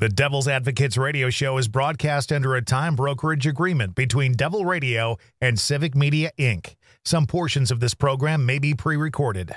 The Devil's Advocates radio show is broadcast under a time brokerage agreement between Devil Radio and Civic Media Inc. Some portions of this program may be pre recorded.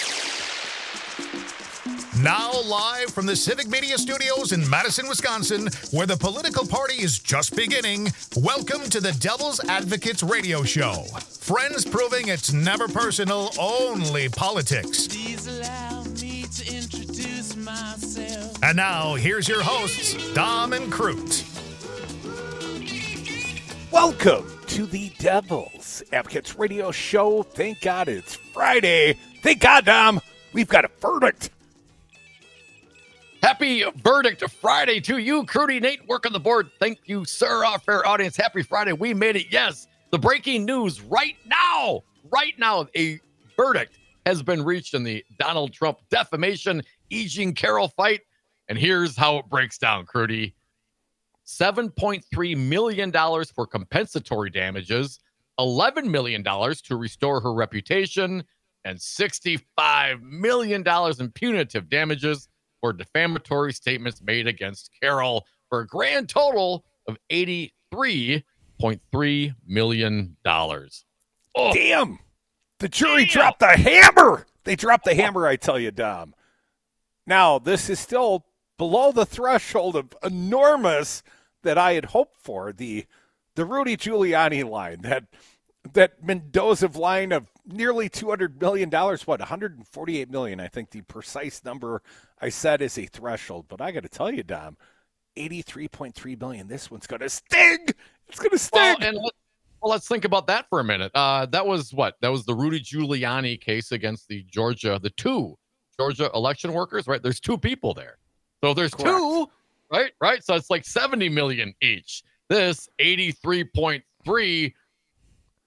Now, live from the Civic Media Studios in Madison, Wisconsin, where the political party is just beginning, welcome to the Devil's Advocates Radio Show. Friends proving it's never personal, only politics. Please allow me to introduce myself. And now, here's your hosts, Dom and Crute. Welcome to the Devils Advocates Radio Show. Thank God it's Friday. Thank God, Dom, we've got a verdict. Happy verdict Friday to you, Crudy Nate. Work on the board. Thank you, sir. Uh, Our fair audience. Happy Friday. We made it. Yes. The breaking news right now, right now, a verdict has been reached in the Donald Trump defamation E. Jean Carroll fight. And here's how it breaks down, Crudy. $7.3 million for compensatory damages, $11 million to restore her reputation, and $65 million in punitive damages for defamatory statements made against Carroll for a grand total of $83.3 million. Oh, Damn. The jury Damn. dropped the hammer. They dropped the hammer, I tell you, Dom. Now, this is still below the threshold of enormous that I had hoped for. The the Rudy Giuliani line, that that Mendoza line of nearly two hundred million dollars, what, one hundred and forty eight million, I think the precise number I said is a threshold. But I gotta tell you, Dom, eighty three point three billion, this one's gonna sting. It's gonna sting. well, well, let's think about that for a minute. Uh, that was what? That was the Rudy Giuliani case against the Georgia, the two Georgia election workers, right? There's two people there. So there's two, right? Right. So it's like 70 million each. This 83.3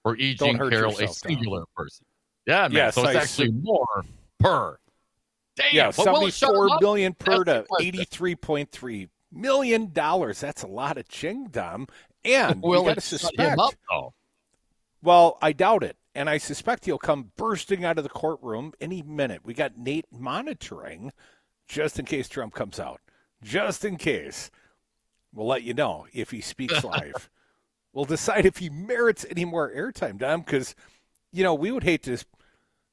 for E. Jean Carroll, a yourself, singular person. Yeah, man. Yes, so it's I actually more per. Damn. Yeah, but will it shut seventy-four billion per That's to eighty-three point three million dollars. That's a lot of ching, Dom. And we got to suspect. up though? Well, I doubt it, and I suspect he'll come bursting out of the courtroom any minute. We got Nate monitoring, just in case Trump comes out. Just in case, we'll let you know if he speaks live. We'll decide if he merits any more airtime, Dom, because you know we would hate to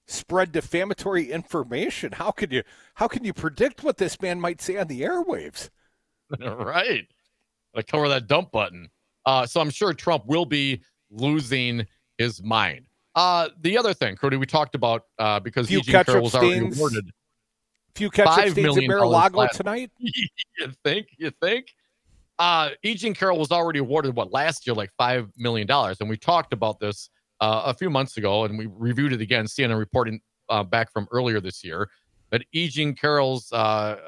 spread defamatory information. How could you? How can you predict what this man might say on the airwaves? right. Like cover that dump button. Uh, so I'm sure Trump will be losing his mind. Uh, the other thing, Cody, we talked about uh, because Few Eugene Carroll was already awarded. Few Five stains at Mar-a-Lago tonight. you think? You think? Uh, Carroll was already awarded what last year, like five million dollars, and we talked about this uh, a few months ago, and we reviewed it again. CNN reporting uh, back from earlier this year that Eugene Carroll's uh,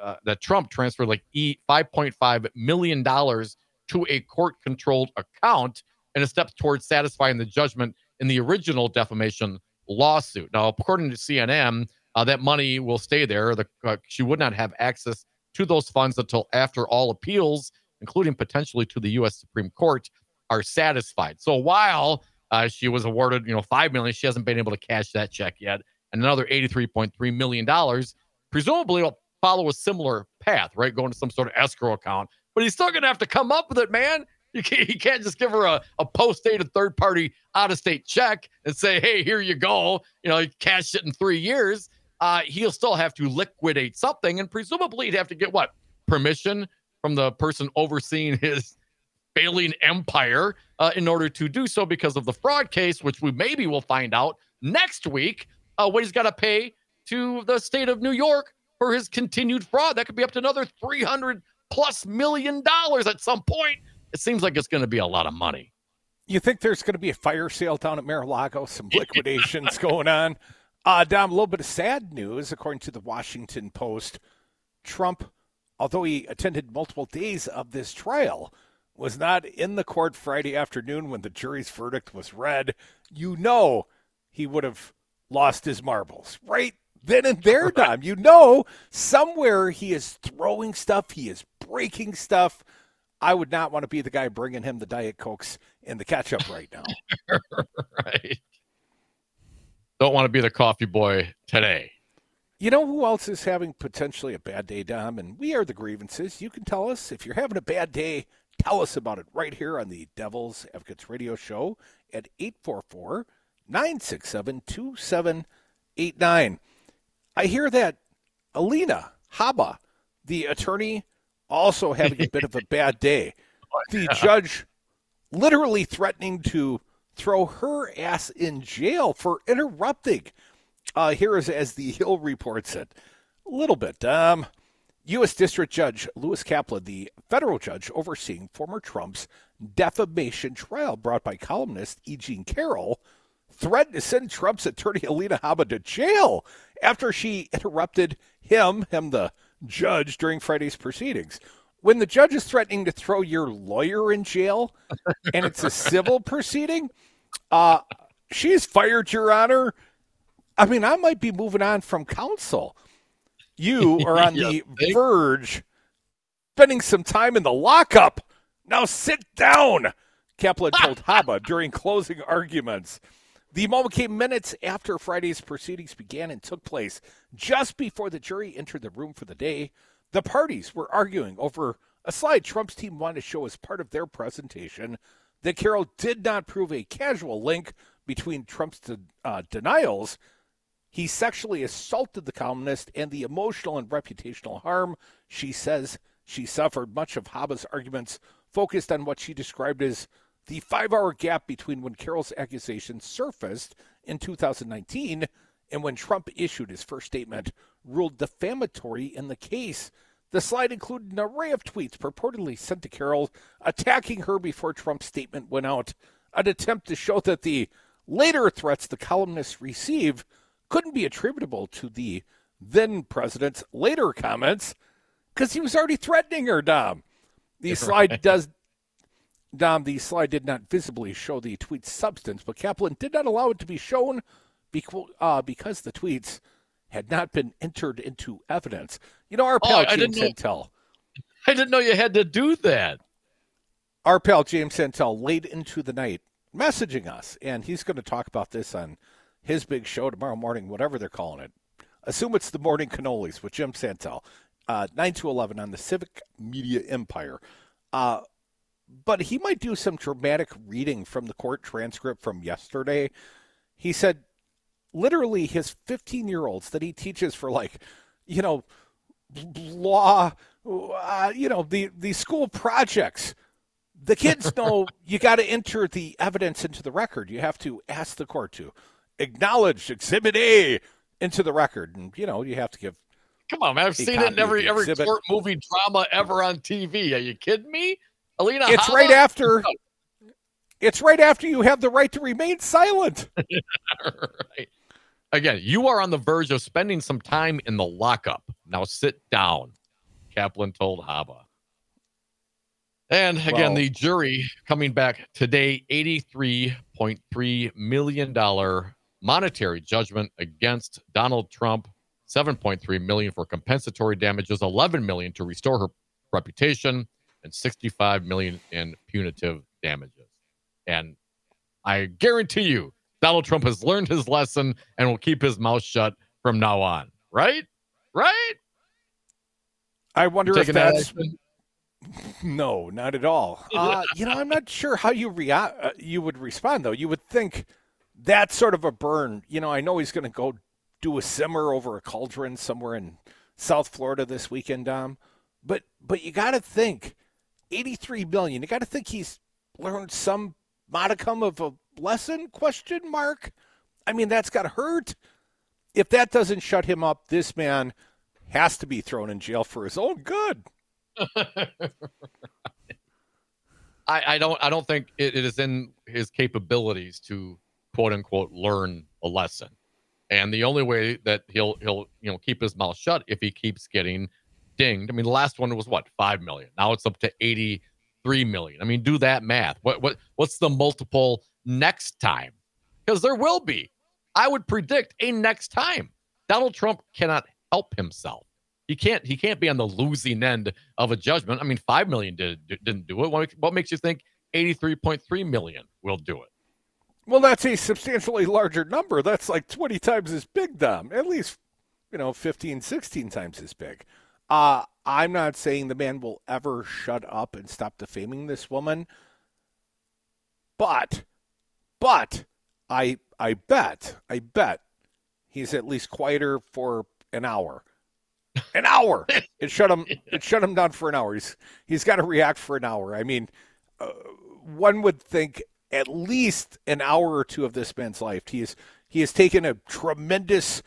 uh, that Trump transferred like e five point five million dollars to a court-controlled account in a step towards satisfying the judgment in the original defamation lawsuit. Now, according to CNN, uh, that money will stay there. The, uh, she would not have access to those funds until after all appeals, including potentially to the U.S. Supreme Court, are satisfied. So while uh, she was awarded, you know, five million, she hasn't been able to cash that check yet, and another eighty-three point three million dollars, presumably will follow a similar path, right? Going to some sort of escrow account, but he's still going to have to come up with it, man. You can't, he can't just give her a, a post-dated third-party out-of-state check and say, "Hey, here you go." You know, cash it in three years. Uh, he'll still have to liquidate something, and presumably he'd have to get what permission from the person overseeing his failing empire uh, in order to do so because of the fraud case, which we maybe will find out next week uh, what he's got to pay to the state of New York for his continued fraud. That could be up to another 300 plus million dollars at some point. It seems like it's going to be a lot of money. You think there's going to be a fire sale down at Mar-a-Lago? Some liquidations going on. Uh, Dom, a little bit of sad news, according to the Washington Post. Trump although he attended multiple days of this trial, was not in the court Friday afternoon when the jury's verdict was read, you know he would have lost his marbles right then and there, Dom. You know, somewhere he is throwing stuff, he is breaking stuff. I would not want to be the guy bringing him the Diet Cokes and the ketchup right now. right. Don't want to be the coffee boy today. You know who else is having potentially a bad day, Dom? And we are the grievances. You can tell us if you're having a bad day. Tell us about it right here on the Devil's Advocates Radio Show at 844 967 2789. I hear that Alina Habba, the attorney, also having a bit of a bad day. The judge literally threatening to throw her ass in jail for interrupting. Uh, here is as the Hill reports it. A little bit. Um, U.S. District Judge Lewis Kaplan, the federal judge overseeing former Trump's defamation trial brought by columnist E. Jean Carroll, threatened to send Trump's attorney Alina Habba to jail after she interrupted him, him the judge, during Friday's proceedings. When the judge is threatening to throw your lawyer in jail and it's a civil proceeding, uh, she's fired, Your Honor. I mean, I might be moving on from counsel. You are on the verge, spending some time in the lockup. Now sit down, Kaplan told Habba during closing arguments. The moment came minutes after Friday's proceedings began and took place. Just before the jury entered the room for the day, the parties were arguing over a slide Trump's team wanted to show as part of their presentation that Carroll did not prove a casual link between Trump's de- uh, denials. He sexually assaulted the columnist and the emotional and reputational harm she says she suffered. Much of Habba's arguments focused on what she described as the five hour gap between when Carroll's accusations surfaced in 2019 and when Trump issued his first statement ruled defamatory in the case. The slide included an array of tweets purportedly sent to Carroll attacking her before Trump's statement went out, an attempt to show that the later threats the columnist received couldn't be attributable to the then president's later comments because he was already threatening her, Dom. The slide does Dom, the slide did not visibly show the tweet's substance, but Kaplan did not allow it to be shown because, uh, because the tweets had not been entered into evidence. You know, our Oh, pal I James Santel, I didn't know you had to do that. our pal James Santel, late into the night, messaging us, and he's going to talk about this on his big show tomorrow morning, whatever they're calling it. Assume it's the morning cannolis with Jim Santel, uh, nine to eleven on the Civic Media Empire. Uh, but he might do some dramatic reading from the court transcript from yesterday. He said, literally, his 15 year olds that he teaches for like, you know, law, uh, you know, the the school projects. The kids know you got to enter the evidence into the record. You have to ask the court to acknowledge Exhibit A into the record, and you know you have to give. Come on, man. I've seen it in every every exhibit. short movie drama ever on TV. Are you kidding me? Alina It's Habba? right after. It's right after you have the right to remain silent. right. Again, you are on the verge of spending some time in the lockup. Now sit down, Kaplan told Habba. And again, Well- the jury coming back today $83.3 million monetary judgment against Donald Trump, 7.3 million for compensatory damages, 11 million to restore her reputation, and 65 million in punitive damages. And I guarantee you, Donald Trump has learned his lesson and will keep his mouth shut from now on. Right? Right? I wonder if that that's no, not at all. Uh, you know, I'm not sure how you rea- uh, you would respond though. You would think that's sort of a burn. You know, I know he's going to go do a simmer over a cauldron somewhere in South Florida this weekend, Dom. But but you got to think, 83 million. You got to think he's learned some modicum of a lesson? Question mark. I mean, that's got to hurt. If that doesn't shut him up, this man has to be thrown in jail for his own good. I, I don't I don't think it, it is in his capabilities to quote unquote learn a lesson. And the only way that he'll he'll you know keep his mouth shut if he keeps getting dinged. I mean, the last one was what five million. Now it's up to eighty-three million. I mean, do that math. What what what's the multiple next time? Because there will be. I would predict a next time. Donald Trump cannot help himself. He can't. He can't be on the losing end of a judgment. I mean, five million did didn't do it. What, what makes you think eighty-three point three million will do it? Well, that's a substantially larger number. That's like 20 times as big, Dom. At least, you know, 15, 16 times as big. Uh, I'm not saying the man will ever shut up and stop defaming this woman. But, but, I, I bet, I bet he's at least quieter for an hour. An hour. it shut him. It shut him down for an hour. He's he's got to react for an hour. I mean, uh, one would think at least an hour or two of this man's life. He is he has taken a tremendous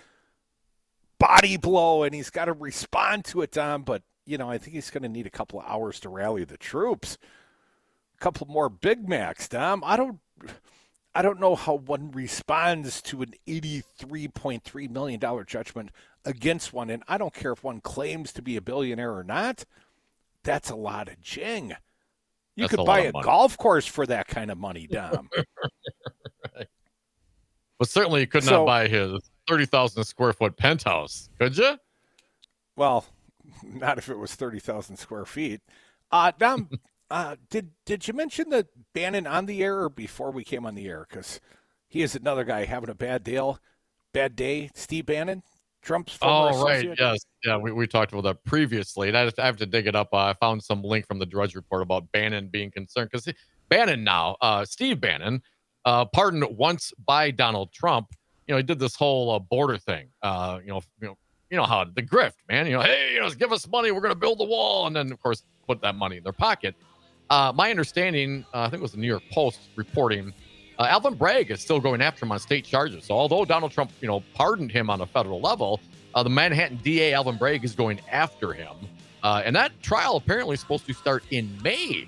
body blow and he's got to respond to it, Tom. But you know, I think he's going to need a couple of hours to rally the troops. A couple more Big Macs, Tom. I don't. I don't know how one responds to an $83.3 million judgment against one. And I don't care if one claims to be a billionaire or not. That's a lot of jing. You That's could a buy a money. golf course for that kind of money, Dom. But certainly, you could not buy his thirty thousand square foot penthouse, could you? well, not if it was 30,000 square feet. Uh, Dom, uh, did, did you mention the Bannon on the air or before we came on the air? Because he is another guy having a bad deal, bad day. Steve Bannon, Trump's former Oh, right. associate. Yes. Yeah. We, we talked about that previously. And I, just, I have to dig it up. Uh, I found some link from the Drudge Report about Bannon being concerned because Bannon now, uh, Steve Bannon, uh, pardoned once by Donald Trump. You know, he did this whole uh, border thing. Uh, you know, you know, you know how the grift, man. You know, hey, you know, give us money, we're going to build the wall, and then of course put that money in their pocket. Uh, my understanding, uh, I think it was the New York Post reporting, uh, Alvin Bragg is still going after him on state charges. So although Donald Trump, you know, pardoned him on a federal level, uh, the Manhattan DA Alvin Bragg is going after him, uh, and that trial apparently is supposed to start in May.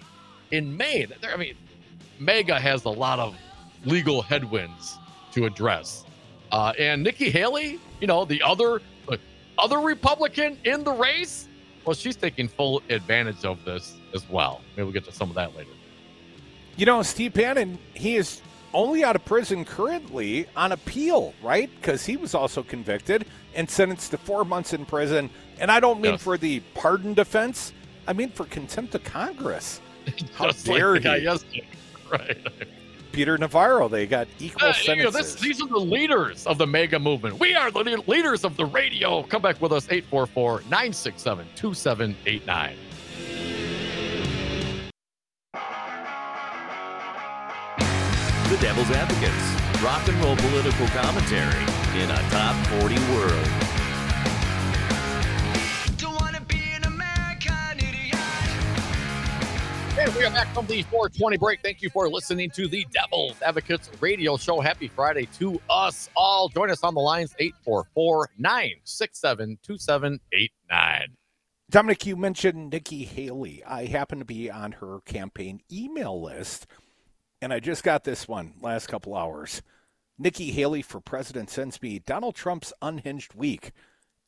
In May, I mean, MAGA has a lot of legal headwinds to address, uh, and Nikki Haley, you know, the other other Republican in the race, well, she's taking full advantage of this as well. Maybe we'll get to some of that later. You know, Steve Bannon, he is only out of prison currently on appeal, right? Because he was also convicted and sentenced to four months in prison. And I don't mean Yes. for the pardon defense, I mean for contempt of Congress. How dare like he? yesterday. Right. Peter Navarro, they got equal Uh, you know, sentences. this, these are the leaders of the MAGA movement. We are the leaders of the radio. Come back with us, 844 967 2789. Devil's Advocates. Rock and roll political commentary in a top 40 world. Don't wanna be an American idiot. And we are back from the 420 break. Thank you for listening to the Devil's Advocates radio show. Happy Friday to us all. Join us on the lines 844 967 2789. Dominic, you mentioned Nikki Haley. I happen to be on her campaign email list, and I just got this one last couple hours. Nikki Haley for president sends me Donald Trump's unhinged week,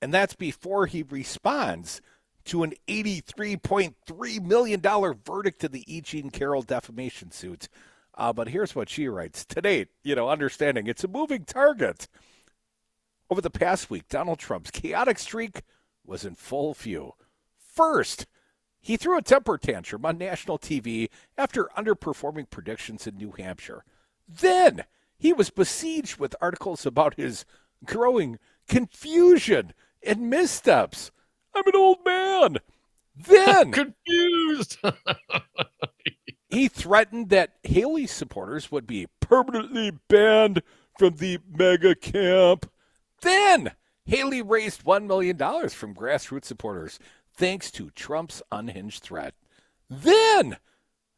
and that's before he responds to an $83.3 million verdict to the E. Jean Carroll defamation suit. Uh, but here's what she writes. To date, you know, understanding it's a moving target. Over the past week, Donald Trump's chaotic streak was in full view. First, he threw a temper tantrum on national TV after underperforming predictions in New Hampshire. Then, he was besieged with articles about his growing confusion and missteps. I'm an old man. Then, Confused. he threatened that Haley's supporters would be permanently banned from the MAGA camp. Then Haley raised $1 million from grassroots supporters thanks to Trump's unhinged threat. Then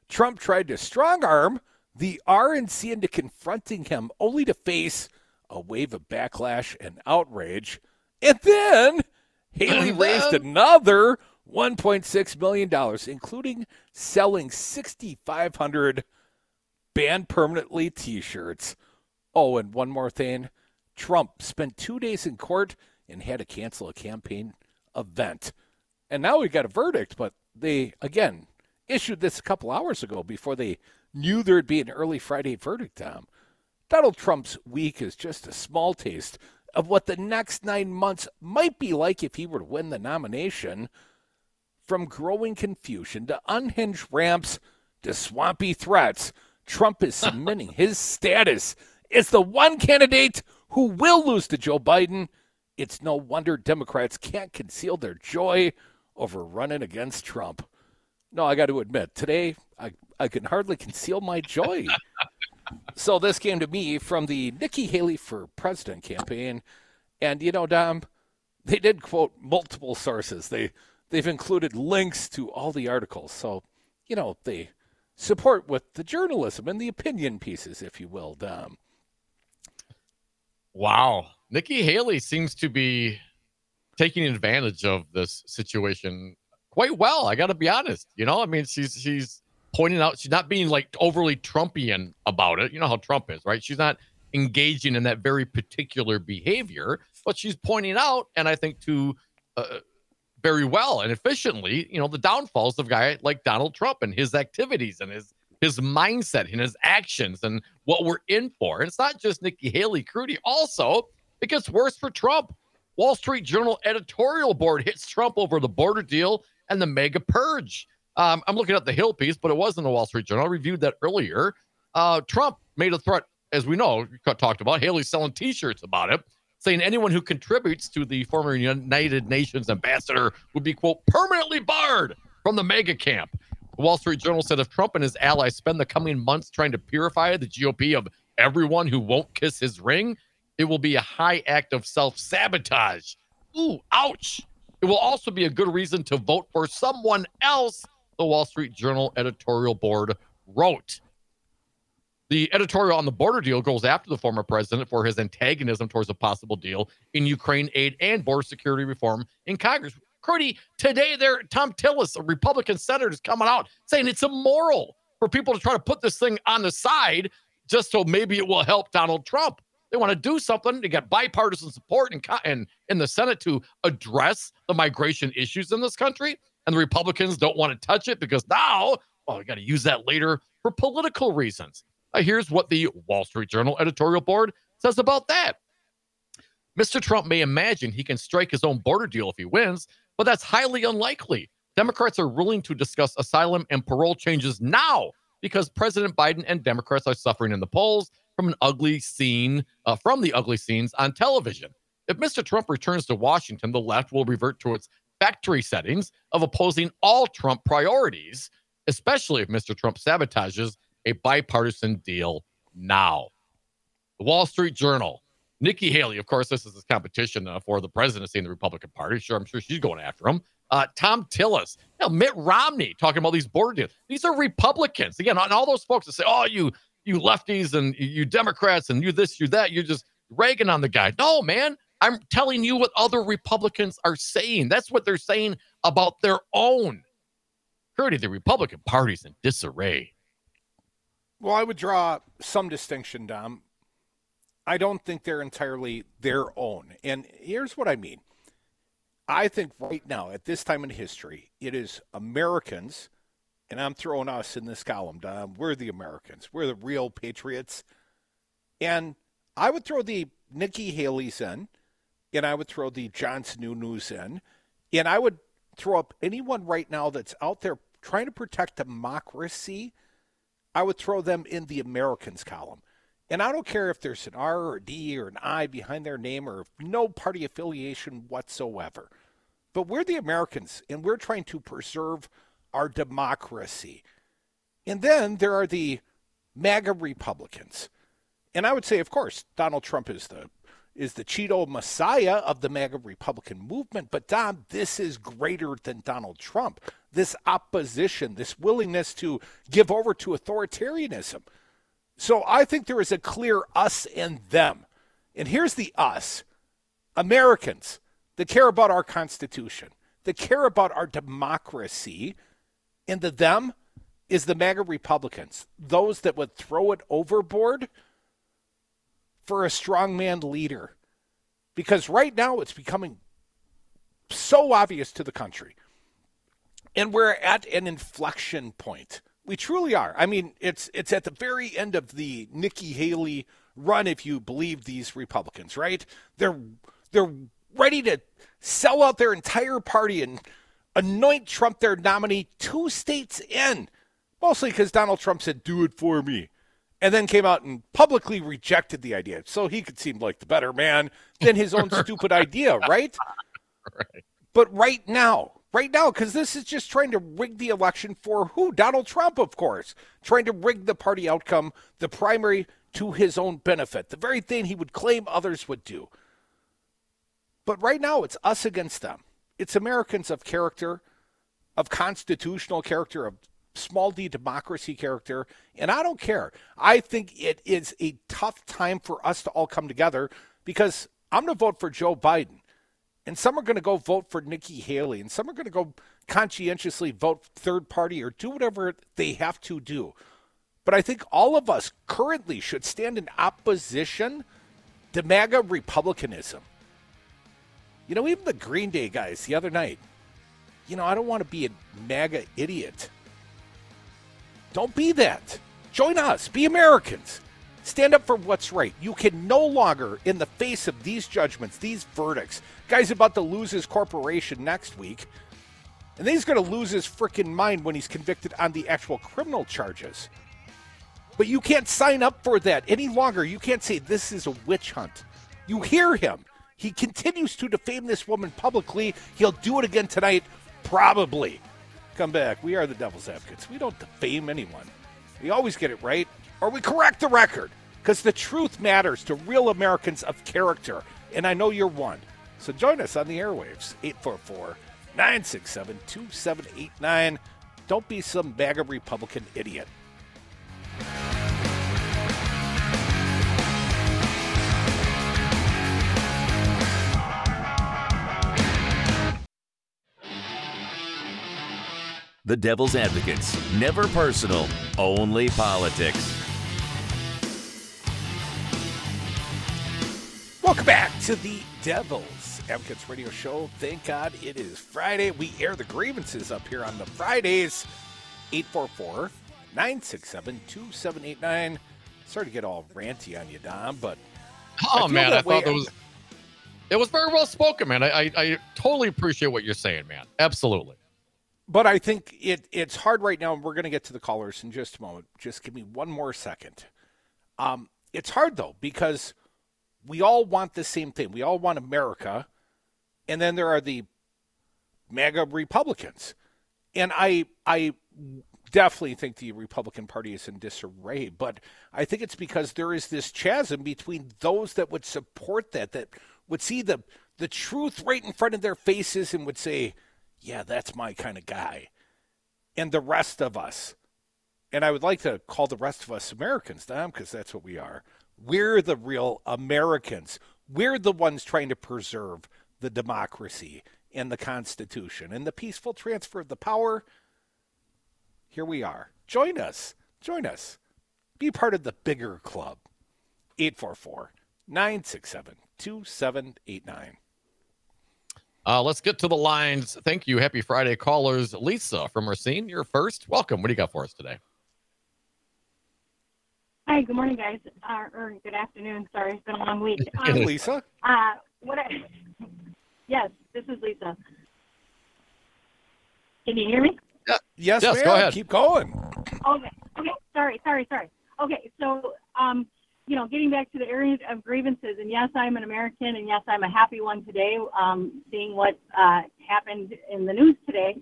Trump tried to strong arm the RNC into confronting him only to face a wave of backlash and outrage. And then Haley And raised another $1.6 million, including selling 6,500 banned permanently t shirts. Oh, and one more thing Trump spent two days in court and had to cancel a campaign event. And now we got a verdict, but they, again, issued this a couple hours ago before they knew there'd be an early Friday verdict, Tom. Donald Trump's week is just a small taste of what the next nine months might be like if he were to win the nomination. From growing confusion to unhinged ramps to swampy threats, Trump is cementing his status as the one candidate who will lose to Joe Biden. It's no wonder Democrats can't conceal their joy over running against Trump. No, I got to admit, today I, I can hardly conceal my joy. so this came to me from the Nikki Haley for President campaign. And, you know, Dom, they did quote multiple sources. They, they've included links to all the articles. So, you know, they support with the journalism and the opinion pieces, if you will, Dom. Wow. Nikki Haley seems to be taking advantage of this situation quite well. I got to be honest. You know, I mean, she's she's pointing out she's not being like overly Trumpian about it. You know how Trump is, right? She's not engaging in that very particular behavior, but she's pointing out, and I think to uh, very well and efficiently, you know, the downfalls of guy like Donald Trump and his activities and his his mindset and his actions and what we're in for. And it's not just Nikki Haley, Crudy. Also, it gets worse for Trump. Wall Street Journal editorial board hits Trump over the border deal and the MAGA purge. Um, I'm looking at the Hill piece, but it was in the Wall Street Journal. I reviewed that earlier. Uh, Trump made a threat, as we know, talked about. Haley selling T-shirts about it, saying anyone who contributes to the former United Nations ambassador would be quote permanently barred from the MAGA camp. The Wall Street Journal said if Trump and his allies spend the coming months trying to purify the GOP of everyone who won't kiss his ring, it will be a high act of self sabotage. Ooh, ouch. It will also be a good reason to vote for someone else, the Wall Street Journal editorial board wrote. The editorial on the border deal goes after the former president for his antagonism towards a possible deal in Ukraine aid and border security reform in Congress. Crudy, today there, Thom Tillis, a Republican senator, is coming out saying it's immoral for people to try to put this thing on the side just so maybe it will help Donald Trump. They want to do something. They got bipartisan support in, in, in the Senate to address the migration issues in this country. And the Republicans don't want to touch it because now, well, we got to use that later for political reasons. Uh, here's what the Wall Street Journal editorial board says about that. Mr. Trump may imagine he can strike his own border deal if he wins, but that's highly unlikely. Democrats are willing to discuss asylum and parole changes now because President Biden and Democrats are suffering in the polls from an ugly scene, uh, from the ugly scenes on television. If Mr. Trump returns to Washington, the left will revert to its factory settings of opposing all Trump priorities, especially if Mr. Trump sabotages a bipartisan deal now. The Wall Street Journal. Nikki Haley, of course, this is his competition uh, for the presidency in the Republican Party. Sure, I'm sure she's going after him. Uh, Thom Tillis, you know, Mitt Romney talking about these border deals. These are Republicans. Again, and all those folks that say, oh, you you lefties and you Democrats and you this, you that, you're just ragging on the guy. No, man, I'm telling you what other Republicans are saying. That's what they're saying about their own. Crudy, the Republican Party's in disarray. Well, I would draw some distinction, Dom. I don't think they're entirely their own. And here's what I mean. I think right now, at this time in history, it is Americans – and I'm throwing us in this column, Dom. We're the Americans. We're the real patriots. And I would throw the Nikki Haley's in, and I would throw the John Sununu's in, and I would throw up anyone right now that's out there trying to protect democracy. I would throw them in the Americans column. And I don't care if there's an R or D or an I behind their name or no party affiliation whatsoever. But we're the Americans, and we're trying to preserve – our democracy. And then there are the MAGA Republicans. And I would say, of course, Donald Trump is the is the Cheeto Messiah of the MAGA Republican movement. But Don, this is greater than Donald Trump. This opposition, this willingness to give over to authoritarianism. So I think there is a clear us and them. And here's the us Americans that care about our Constitution, that care about our democracy, and the them is the MAGA Republicans, those that would throw it overboard for a strongman leader. Because right now it's becoming so obvious to the country And we're at an inflection point. We truly are. I mean, it's it's at the very end of the Nikki Haley run if you believe these Republicans, right? They're they're ready to sell out their entire party and anoint Trump their nominee two states in. Mostly because Donald Trump said, do it for me. And then came out and publicly rejected the idea. So he could seem like the better man than his own stupid idea, right? Right. But right now, right now, because this is just trying to rig the election for who? Donald Trump, of course. Trying to rig the party outcome, the primary to his own benefit, the very thing he would claim others would do. But right now, it's us against them. It's Americans of character, of constitutional character, of small d democracy character. And I don't care. I think it is a tough time for us to all come together because I'm going to vote for Joe Biden. And some are going to go vote for Nikki Haley. And some are going to go conscientiously vote third party or do whatever they have to do. But I think all of us currently should stand in opposition to MAGA Republicanism. You know, even the Green Day guys the other night, you know, I don't want to be a MAGA idiot. Don't be that. Join us. Be Americans. Stand up for what's right. You can no longer, in the face of these judgments, these verdicts, guy's about to lose his corporation next week, and then he's going to lose his freaking mind when he's convicted on the actual criminal charges. But you can't sign up for that any longer. You can't say this is a witch hunt. You hear him. He continues to defame this woman publicly. He'll do it again tonight, probably. Come back. We are the devil's advocates. We don't defame anyone. We always get it right, or we correct the record, because the truth matters to real Americans of character. And I know you're one. So join us on the airwaves, 844 967 2789. Don't be some bag of Republican idiot. The Devil's Advocates. Never personal, only politics. Welcome back to the Devil's Advocates Radio Show. Thank God it is Friday. We air the grievances up here on the Fridays. 844 967 2789. Sorry to get all ranty on you, Dom, but. Oh feel man, I thought way- it was it was very well spoken, man. I, I I totally appreciate what you're saying, man. Absolutely. But I think it it's hard right now, and we're going to get to the callers in just a moment. Just give me one more second. Um, it's hard though because we all want the same thing. We all want America, and then there are the MAGA Republicans, and I I definitely think the Republican Party is in disarray. But I think it's because there is this chasm between those that would support that, that would see the the truth right in front of their faces, and would say yeah, that's my kind of guy. And the rest of us, and I would like to call the rest of us Americans, Dom, because that's what we are. We're the real Americans. We're the ones trying to preserve the democracy and the Constitution and the peaceful transfer of the power. Here we are. Join us. Join us. Be part of the bigger club. 844 967 2789. Uh, let's get to the lines. Thank you. Happy Friday, callers. Lisa from Racine, you're first. Welcome. What do you got for us today? Hi, good morning, guys, uh, or good afternoon. Sorry, it's been a long week. Hey, Um, Lisa. uh, what? I, yes, this is Lisa. Can you hear me? Yes, Yes, ma'am. go ahead. Keep going. Okay. Okay. Sorry. Sorry. Sorry. Okay. So, um, you know, getting back to the area of grievances, and yes, I'm an American, and yes, I'm a happy one today, um, seeing what uh, happened in the news today.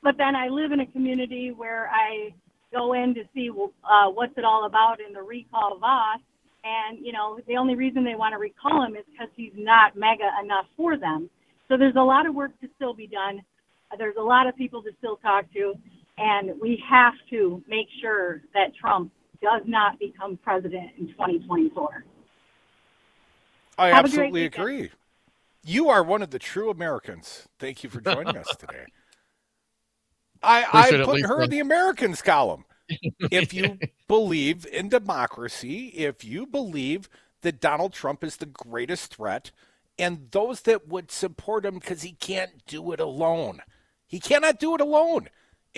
But then I live in a community where I go in to see uh, what's it all about in the recall Vos. And, you know, the only reason they want to recall him is because he's not MAGA enough for them. So there's a lot of work to still be done. There's a lot of people to still talk to. And we have to make sure that Trump does not become president in 2024. I Have absolutely agree. You are one of the true Americans. Thank you for joining us today. I, I put her in the Americans column. if you believe in democracy, if you believe that Donald Trump is the greatest threat, and those that would support him because he can't do it alone, He cannot do it alone.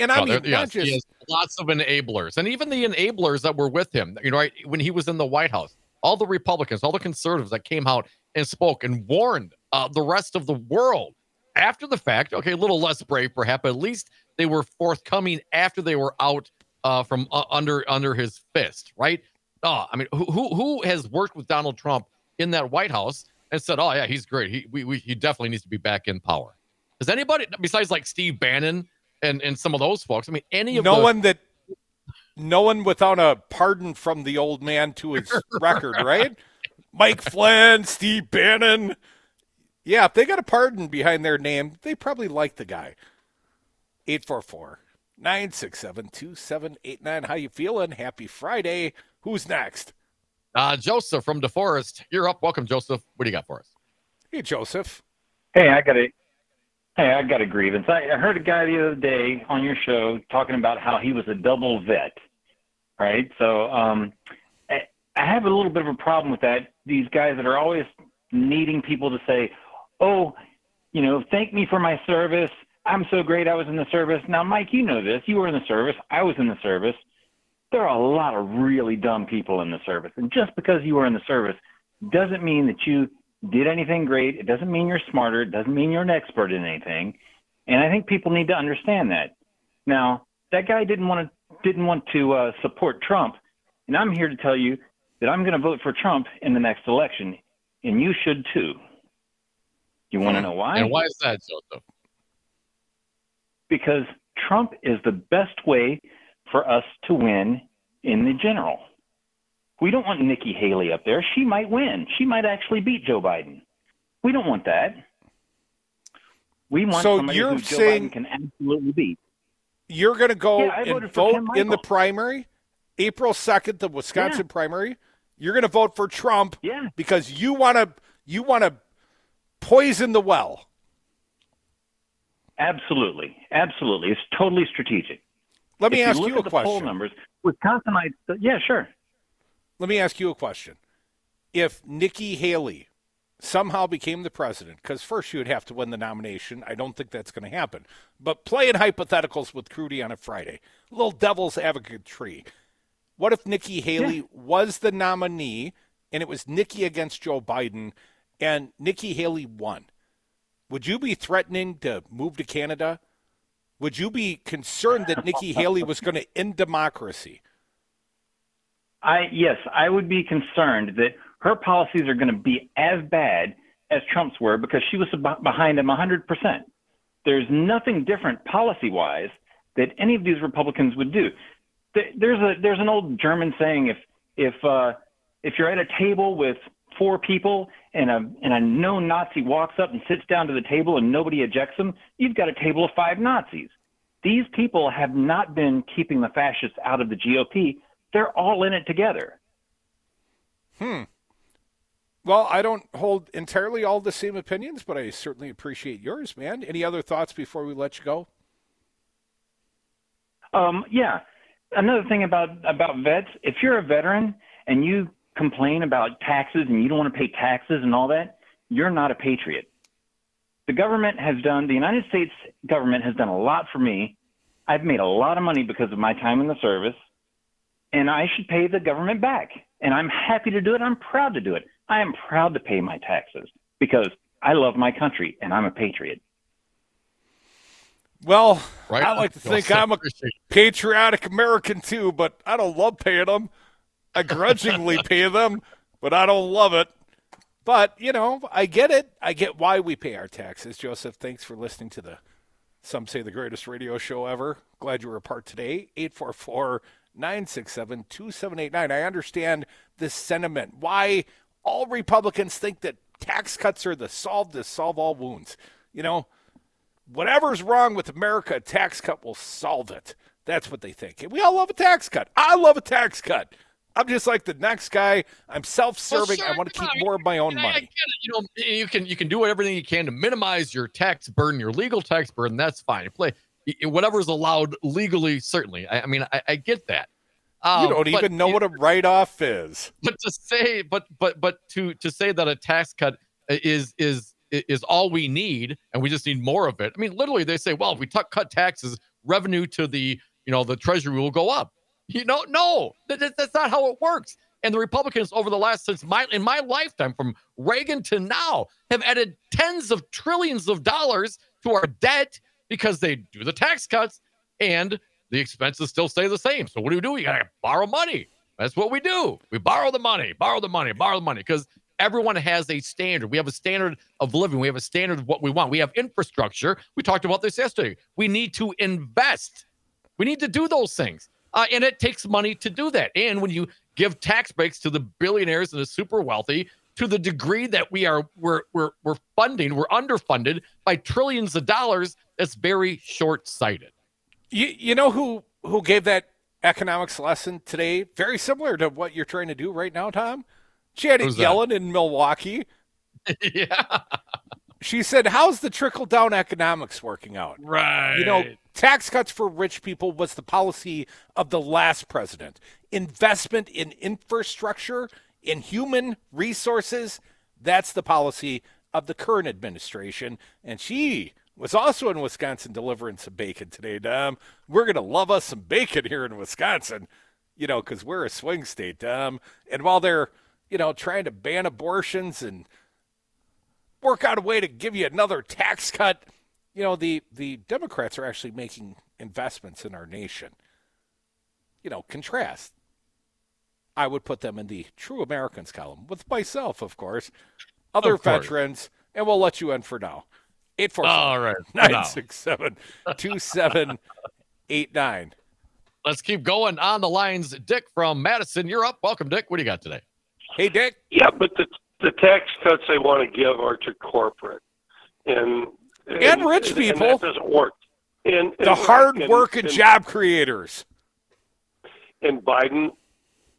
And I No, mean, yes, not just has lots of enablers, and even the enablers that were with him. You know, right when he was in the White House, all the Republicans, all the conservatives that came out and spoke and warned uh, the rest of the world after the fact. Okay, a little less brave, perhaps, but at least they were forthcoming after they were out uh, from uh, under under his fist, right? Oh, I mean, who who who has worked with Donald Trump in that White House and said, "Oh yeah, he's great. He we, we he definitely needs to be back in power." Does anybody besides like Steve Bannon and and some of those folks? I mean, any of no the, one that no one without a pardon from the old man to his record, right? Mike Flynn, Steve Bannon. Yeah, if they got a pardon behind their name, they probably like the guy. 844 967 2789. How you feeling? Happy Friday. Who's next? Uh, Joseph from DeForest, you're up. Welcome, Joseph. What do you got for us? Hey, Joseph. Hey, I got a hey, I got a grievance. I, I heard a guy the other day on your show talking about how he was a double vet, right? So um, I, I have a little bit of a problem with that. These guys that are always needing people to say, "Oh, you know, thank me for my service. I'm so great. I was in the service." Now, Mike, you know this. You were in the service. I was in the service. There are a lot of really dumb people in the service, and just because you were in the service doesn't mean that you did anything great. It doesn't mean you're smarter. It doesn't mean you're an expert in anything. And I think people need to understand that. Now, that guy didn't want to didn't want to uh, support Trump, and I'm here to tell you that I'm going to vote for Trump in the next election, and you should too. You want to know why? And why is that, Joseph? Because Trump is the best way for us to win in the general. We don't want Nikki Haley up there. She might win. She might actually beat Joe Biden. We don't want that. We want So somebody you're who Joe Biden can absolutely beat. You're going to go Yeah, and vote in the primary, April 2nd, the Wisconsin primary. You're going to vote for Trump Yeah. because you want to you want to poison the well. Absolutely, absolutely. It's totally strategic. Let me if ask you, you, a the poll question. numbers, Wisconsinites. Yeah, sure. Let me ask you a question. If Nikki Haley somehow became the president, because first you would have to win the nomination. I don't think that's going to happen. But playing hypotheticals with Crudy on a Friday, little devil's advocate tree. What if Nikki Haley was the nominee and it was Nikki against Joe Biden and Nikki Haley won? Would you be threatening to move to Canada? Would you be concerned that Nikki Haley was going to end democracy? I yes, I would be concerned that her policies are going to be as bad as Trump's were because she was behind him 100%. There's nothing different policy-wise that any of these Republicans would do. There's a there's an old German saying if if uh, if you're at a table with four people and a and a known Nazi walks up and sits down to the table and nobody ejects him, you've got a table of five Nazis. These people have not been keeping the fascists out of the GOP. They're all in it together. Hmm. Well, I don't hold entirely all the same opinions, but I certainly appreciate yours, man. Any other thoughts before we let you go? Um, yeah. Another thing about about vets, if you're a veteran and you complain about taxes and you don't want to pay taxes and all that, you're not a patriot. The government has done, the United States government has done a lot for me. I've made a lot of money because of my time in the service, and I should pay the government back. And I'm happy to do it. I'm proud to do it. I am proud to pay my taxes because I love my country and I'm a patriot. Well, Right? I like to think Joseph, I'm a patriotic American too, but I don't love paying them. I grudgingly pay them, but I don't love it. But, you know, I get it. I get why we pay our taxes. Joseph, thanks for listening to the, some say, the greatest radio show ever. Glad you were a part today. 844 967 2789. I understand this sentiment. Why all Republicans think that tax cuts are the solve to solve all wounds. You know, whatever's wrong with America, a tax cut will solve it. That's what they think. And we all love a tax cut. I love a tax cut. I'm just like the next guy. I'm self-serving. Well, I want to keep on. more of my own I- I money. You know, you can you can do everything you can to minimize your tax burden, your legal tax burden. That's fine. Play whatever's allowed legally. Certainly, I, I mean, I, I get that. Um, you don't even know you- what a write-off is. But to say, but but but to to say that a tax cut is is is all we need, and we just need more of it. I mean, literally, they say, well, if we t- cut taxes, revenue to the you know the treasury will go up. You know, no, that- that's not how it works. And the Republicans over the last since my in my lifetime, from Reagan to now, have added tens of trillions of dollars to our debt because they do the tax cuts and the expenses still stay the same. So what do we do? We gotta borrow money. That's what we do. We borrow the money, borrow the money, borrow the money because everyone has a standard. We have a standard of living. We have a standard of what we want. We have infrastructure. We talked about this yesterday. We need to invest. We need to do those things. Uh, and it takes money to do that. And when you give tax breaks to the billionaires and the super wealthy, to the degree that we are we're we're we're funding, we're underfunded by trillions of dollars, that's very short-sighted. You, you know who who gave that economics lesson today? Very similar to what you're trying to do right now, Tom. Janet Who's that? Yellen in Milwaukee. yeah. She said, "How's the trickle down economics working out?" Right. You know, tax cuts for rich people was the policy of the last president. Investment in infrastructure, in human resources, that's the policy of the current administration. And she was also in Wisconsin delivering some bacon today, Dom. We're going to love us some bacon here in Wisconsin, you know, because we're a swing state, Dom. And while they're, you know, trying to ban abortions and work out a way to give you another tax cut, you know, the, the Democrats are actually making investments in our nation. You know, contrast. I would put them in the true Americans column with myself, of course, other Of course. veterans, and we'll let you in for now. 847 All right. 967 2789. Let's keep going on the lines. Dick from Madison, you're up. Welcome, Dick. What do you got today? Hey, Dick. Yeah, but the the tax cuts they want to give are to corporate and And rich people. that doesn't work. And, The and- hard and- work and and- job creators. And Biden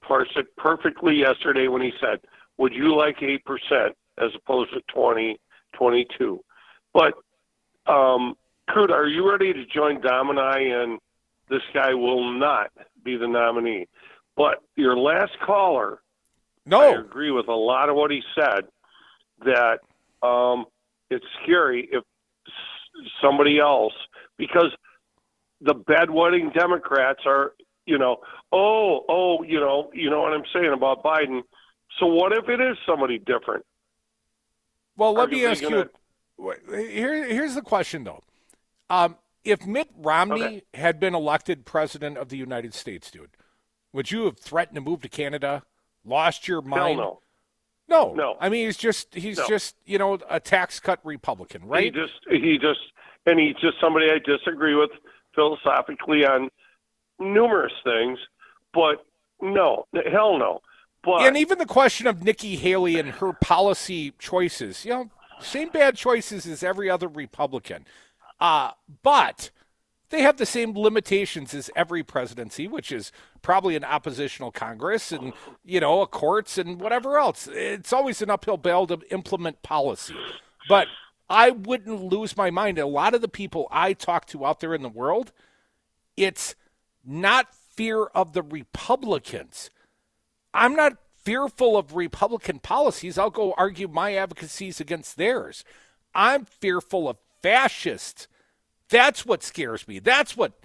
parsed it perfectly yesterday when he said, "Would you like eight percent as opposed to 20, 22? But um, Crute, are you ready to join Dom and I? And this guy will not be the nominee. But your last caller no, I agree with a lot of what he said. That um, it's scary if somebody else, because the bedwetting Democrats are, you know, oh, oh, you know, you know what I'm saying about Biden. So what if it is somebody different? Well, let Are me you ask you. Here, here's the question, though. Um, if Mitt Romney Okay. had been elected president of the United States, dude, would you have threatened to move to Canada? Lost your Hell mind? no. No. No. I mean, he's just he's No. just you know a tax cut Republican, He right? just, he just, and he's just somebody I disagree with philosophically on numerous things. But no, hell no. But and even the question of Nikki Haley and her policy choices, you know, same bad choices as every other Republican. Uh, but they have the same limitations as every presidency, which is probably an oppositional Congress and, you know, a courts and whatever else. It's always an uphill battle to implement policy. But I wouldn't lose my mind. A lot of the people I talk to out there in the world, it's not fear of the Republicans. I'm not fearful of Republican policies. I'll go argue my advocacies against theirs. I'm fearful of fascists. That's what scares me. That's what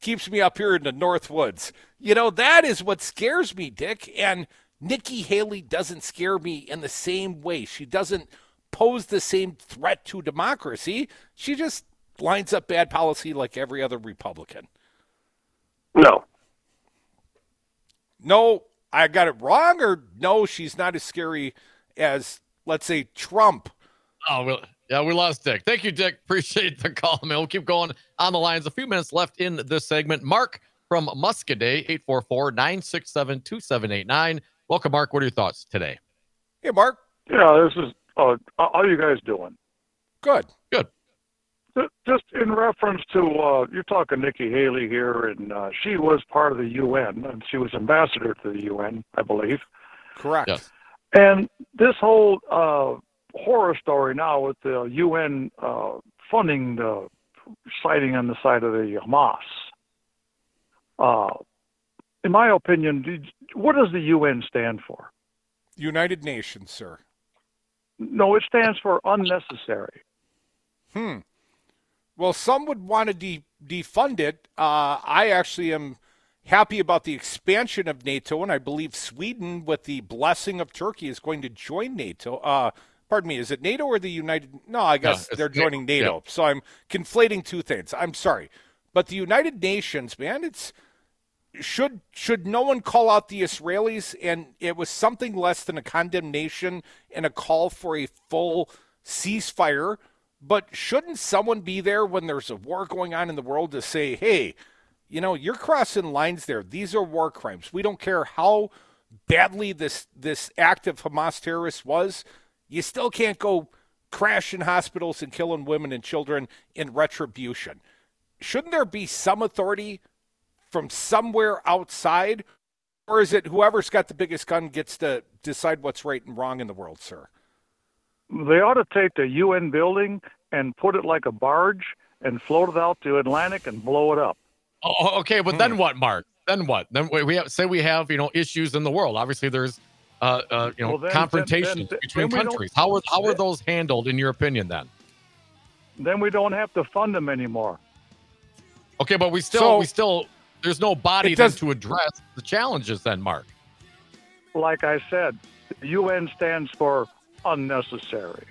keeps me up here in the North Woods. You know, that is what scares me, Dick. And Nikki Haley doesn't scare me in the same way. She doesn't pose the same threat to democracy. She just lines up bad policy like every other Republican. No, no, I got it wrong, or no, she's not as scary as, let's say, Trump. Oh, we, yeah, we lost Dick. Thank you, Dick. Appreciate the call, man. We'll keep going on the lines. A few minutes left in this segment. Mark from Muscoda, 844 967 2789. Welcome, Mark. What are your thoughts today? Hey, Mark. Yeah, this is. Uh, how are you guys doing? Good. Ju- Just in reference to uh, you're talking Nikki Haley here, and uh, she was part of the UN, and she was ambassador to the UN, I believe. Correct. Yes. And this whole uh, horror story now with the UN uh, funding the sighting on the side of the Hamas. Uh, in my opinion, did, what does the UN stand for? United Nations, sir. No, it stands for unnecessary. Hmm. Well, some would want to de- defund it. Uh, I actually am happy about the expansion of NATO, and I believe Sweden, with the blessing of Turkey, is going to join NATO. Uh, pardon me, is it NATO or the United? No, I guess it's they're joining NATO. yeah. So I'm conflating two things. I'm sorry, but the United Nations, man, it's should should no one call out the Israelis? And it was something less than a condemnation and a call for a full ceasefire. But shouldn't someone be there when there's a war going on in the world to say, "Hey, you know, you're crossing lines there. These are war crimes. We don't care how badly this this act of Hamas terrorists was. You still can't go crashing hospitals and killing women and children in retribution. Shouldn't there be some authority from somewhere outside, or is it whoever's got the biggest gun gets to decide what's right and wrong in the world, sir? They ought to take the UN building and put it like a barge and float it out to Atlantic and blow it up. Oh, okay, but Hmm. then what, Mark? Then what? Then we we have say we have you know issues in the world. Obviously, there's uh, uh you know Well, then- confrontations then- then- between then countries. How are how are those handled in your opinion? Then Then we don't have to fund them anymore. okay, but we still So- we still there's no body then does- to address the challenges. Then, Mark. Like I said, the UN stands for unnecessary.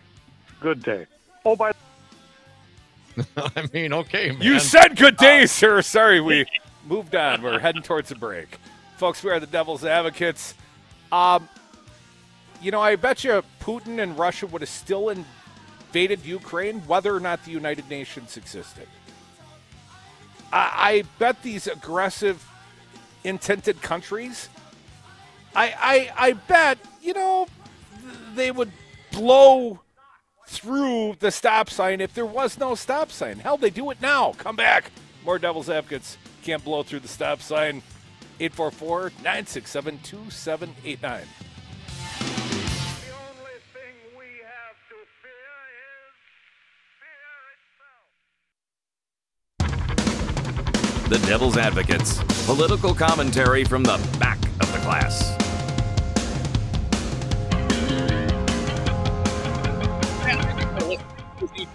Good day. Oh, by I mean, okay, man. You said good day, sir. Sorry, we moved on. We're heading towards a break. Folks, we are the devil's advocates. Um, you know, I bet you Putin and Russia would have still invaded Ukraine whether or not the United Nations existed. I, I bet these aggressive, intended countries, I, I, I bet, you know, th- they would blow through the stop sign if there was no stop sign. Hell, they do it now. Come back. More Devil's Advocates can't blow through the stop sign. 844 967 2789. The Devil's Advocates. Political commentary from the back of the class.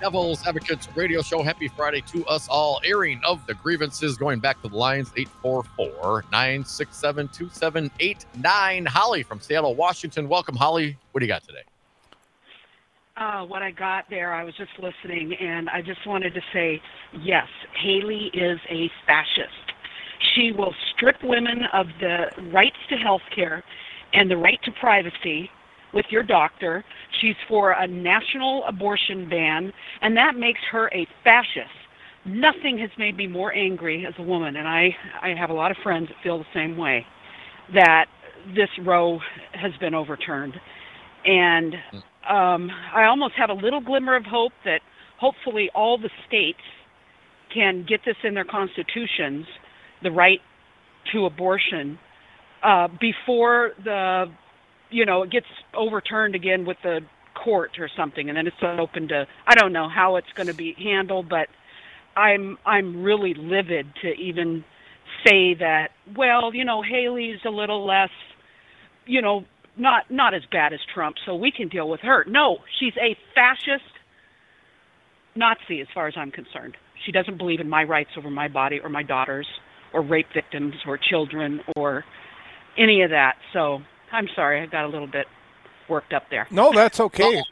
Devil's Advocates radio show. Happy Friday to us all. Airing of the grievances going back to the lines 844 967 2789. Holly from Seattle, Washington. Welcome, Holly. What do you got today? Uh, what I got there, I was just listening, and I just wanted to say, yes, Haley is a fascist. She will strip women of the rights to health care and the right to privacy with your doctor. She's for a national abortion ban, and that makes her a fascist. Nothing has made me more angry as a woman, and I, I have a lot of friends that feel the same way, that this Roe has been overturned. And um, I almost have a little glimmer of hope that hopefully all the states can get this in their constitutions, the right to abortion, uh, before the, you know, it gets overturned again with the court or something, and then it's open to. I don't know how it's going to be handled, but I'm I'm really livid to even say that. Well, you know, Haley's a little less, you know, not not as bad as Trump, so we can deal with her. No, she's a fascist Nazi as far as I'm concerned. She doesn't believe in my rights over my body or my daughters or rape victims or children or any of that. So I'm sorry, I got a little bit worked up there. No, that's okay.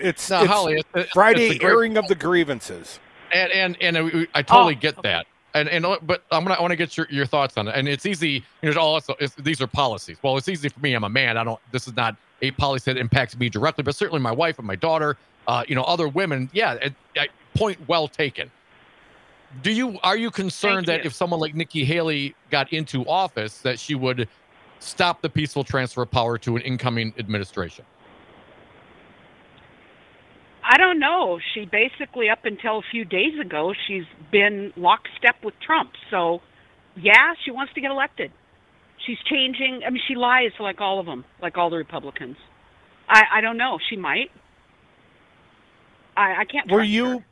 It's, Now, it's Holly, it's Friday it's a great airing of the grievances. And and and I- I totally Oh, get that. And and uh, but I'm gonna I want to get your, your thoughts on it. And it's easy. You know, also it's, these are policies. Well, it's easy for me. I'm a man. I don't. This is not a policy that impacts me directly, but certainly my wife and my daughter. Uh, you know, other women. Yeah, it, I, point well taken. Do you are you concerned Thank that you. if someone like Nikki Haley got into office, that she would stop the peaceful transfer of power to an incoming administration? I don't know. She basically, up until a few days ago, she's been lockstep with Trump. So, yeah, she wants to get elected. She's changing. I mean, she lies like all of them, like all the Republicans. I, I don't know. She might. I, I can't. Were you, her.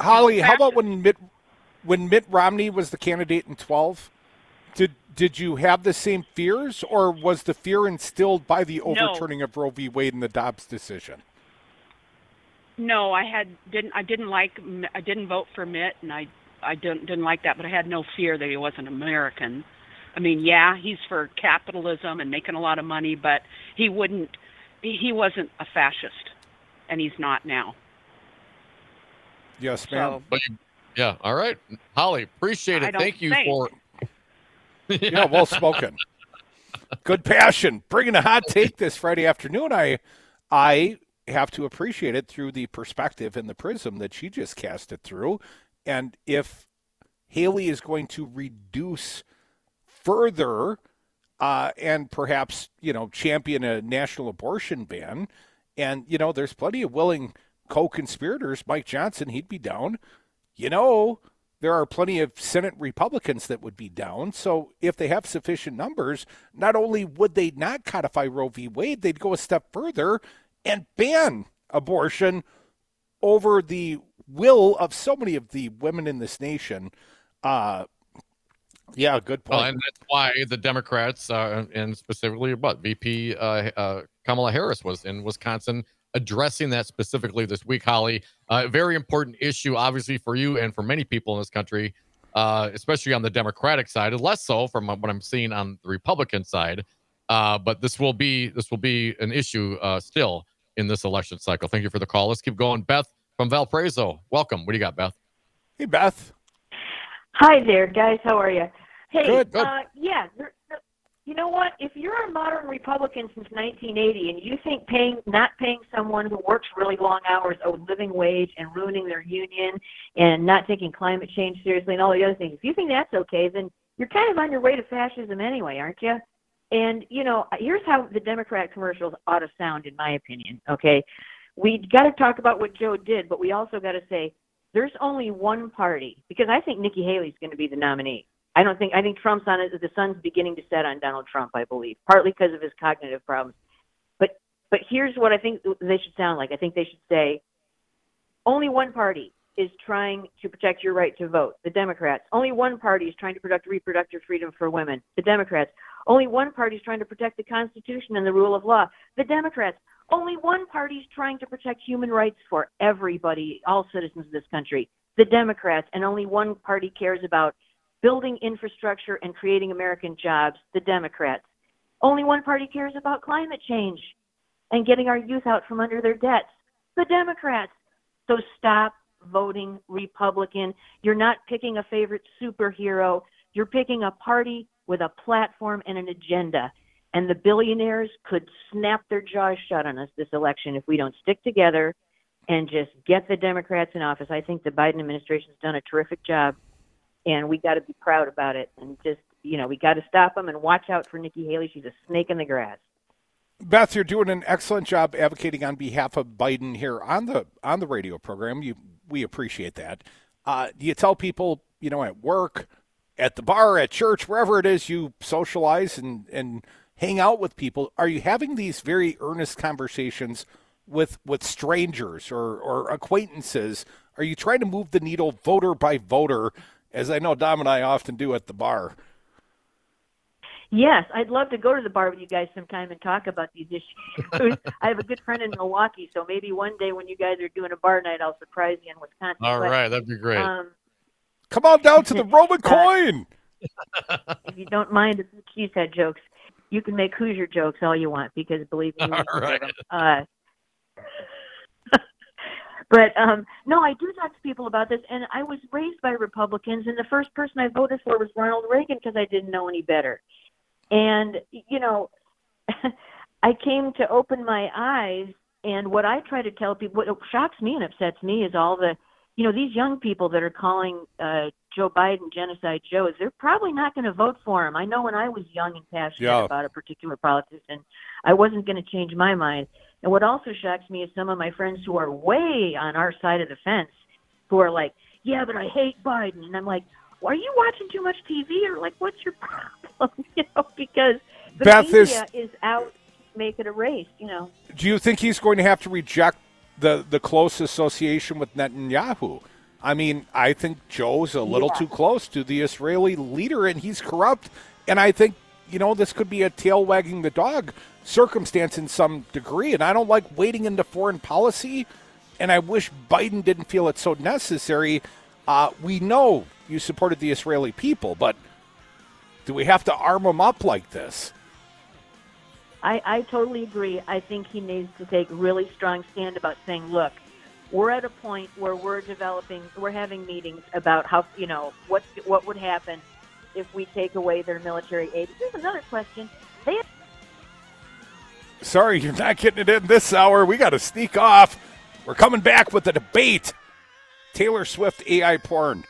Holly? How about when Mitt when Mitt Romney was the candidate in twelve? Did did you have the same fears, or was the fear instilled by the overturning of Roe v. Wade and the Dobbs decision? no, I had didn't I didn't like I didn't vote for Mitt, and I I didn't didn't like that, but I had no fear that he wasn't American. I mean, yeah, he's for capitalism and making a lot of money, but he wouldn't. He he wasn't a fascist, and he's not now. Yes, ma'am. So But yeah, all right, Holly, appreciate it. Thank you think. for. yeah, well spoken. Good passion. Bringing a hot take this Friday afternoon. I I have to appreciate it through the perspective and the prism that she just cast it through. And if Haley is going to reduce further uh, and perhaps, you know, champion a national abortion ban, and, you know, there's plenty of willing co conspirators. Mike Johnson, he'd be down. You know, there are plenty of Senate Republicans that would be down. So if they have sufficient numbers, not only would they not codify Roe v. Wade, they'd go a step further and ban abortion over the will of so many of the women in this nation. Uh, yeah, good point. Well, and that's why the Democrats, uh, and specifically what VP uh, uh, Kamala Harris was in Wisconsin addressing that specifically this week, Holly. Uh, very important issue, obviously, for you and for many people in this country, uh, especially on the Democratic side, less so from what I'm seeing on the Republican side. Uh, but this will be this will be an issue uh, still in this election cycle. Thank you for the call. Let's keep going. Beth from Valparaiso, welcome. What do you got, Beth? hey, Beth. Hi there, guys. How are you? Hey, Good, good. Uh, yeah. You know what? If you're a modern Republican since 1980 and you think paying not paying someone who works really long hours a living wage and ruining their union and not taking climate change seriously and all the other things, if you think that's okay, then you're kind of on your way to fascism anyway, aren't you? And you know, here's how the Democrat commercials ought to sound, in my opinion. Okay, we got to talk about what Joe did, but we also got to say there's only one party because I think Nikki Haley's going to be the nominee. I don't think I think Trump's on it. The sun's beginning to set on Donald Trump, I believe, partly because of his cognitive problems. But but here's what I think they should sound like. I think they should say, only one party is trying to protect your right to vote, the Democrats. Only one party is trying to protect reproductive freedom for women, the Democrats. Only one party is trying to protect the Constitution and the rule of law, the Democrats. Only one party is trying to protect human rights for everybody, all citizens of this country, the Democrats. And only one party cares about building infrastructure and creating American jobs, the Democrats. Only one party cares about climate change and getting our youth out from under their debts, the Democrats. So stop voting Republican. You're not picking a favorite superhero. You're picking a party with a platform and an agenda. And the billionaires could snap their jaws shut on us this election if we don't stick together and just get the Democrats in office. I think the Biden administration's done a terrific job, and we got to be proud about it. And just, you know, we got to stop them and watch out for Nikki Haley. She's a snake in the grass. Beth, you're doing an excellent job advocating on behalf of Biden here on the on the radio program. You we appreciate that. Uh, do you tell people, you know, at work, at the bar, at church, wherever it is you socialize and and hang out with people, are you having these very earnest conversations with with strangers or or acquaintances? Are you trying to move the needle voter by voter, as I know Dom and I often do at the bar? Yes, I'd love to go to the bar with you guys sometime and talk about these issues. I have a good friend in Milwaukee, so maybe one day when you guys are doing a bar night, I'll surprise you in Wisconsin. All But, right, that'd be great. Um, Come on down to the Roman coin. if you don't mind the cheesehead jokes, you can make Hoosier jokes all you want because believe me, we All deserve right. them. Uh, but um, no, I do talk to people about this, and I was raised by Republicans, and the first person I voted for was Ronald Reagan because I didn't know any better. And you know, I came to open my eyes, and what I try to tell people, what shocks me and upsets me, is all the, you know, these young people that are calling uh, Joe Biden genocide Joe is they're probably not going to vote for him. I know when I was young and passionate Yeah. about a particular politician, I wasn't going to change my mind. And what also shocks me is some of my friends who are way on our side of the fence, who are like, "Yeah, but I hate Biden," and I'm like, well, "Are you watching too much TV, or like, what's your problem?" you know, because the Beth is- media is out to make it a race. You know. Do you think he's going to have to reject the the close association with Netanyahu? I mean, I think Joe's a little Yeah. too close to the Israeli leader, and he's corrupt. And I think you know this could be a tail wagging the dog circumstance in some degree. And I don't like wading into foreign policy and I wish Biden didn't feel it so necessary. Uh, we know you supported the Israeli people, but do we have to arm them up like this? I, I totally agree. I think he needs to take a really strong stand about saying, look, we're at a point where we're developing, we're having meetings about how, you know, what what would happen if we take away their military aid. Here's another question. They Sorry, you're not getting it in this hour. We got to sneak off. We're coming back with the debate. Taylor Swift AI porn.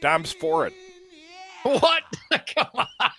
Dom's for it. What? Come on.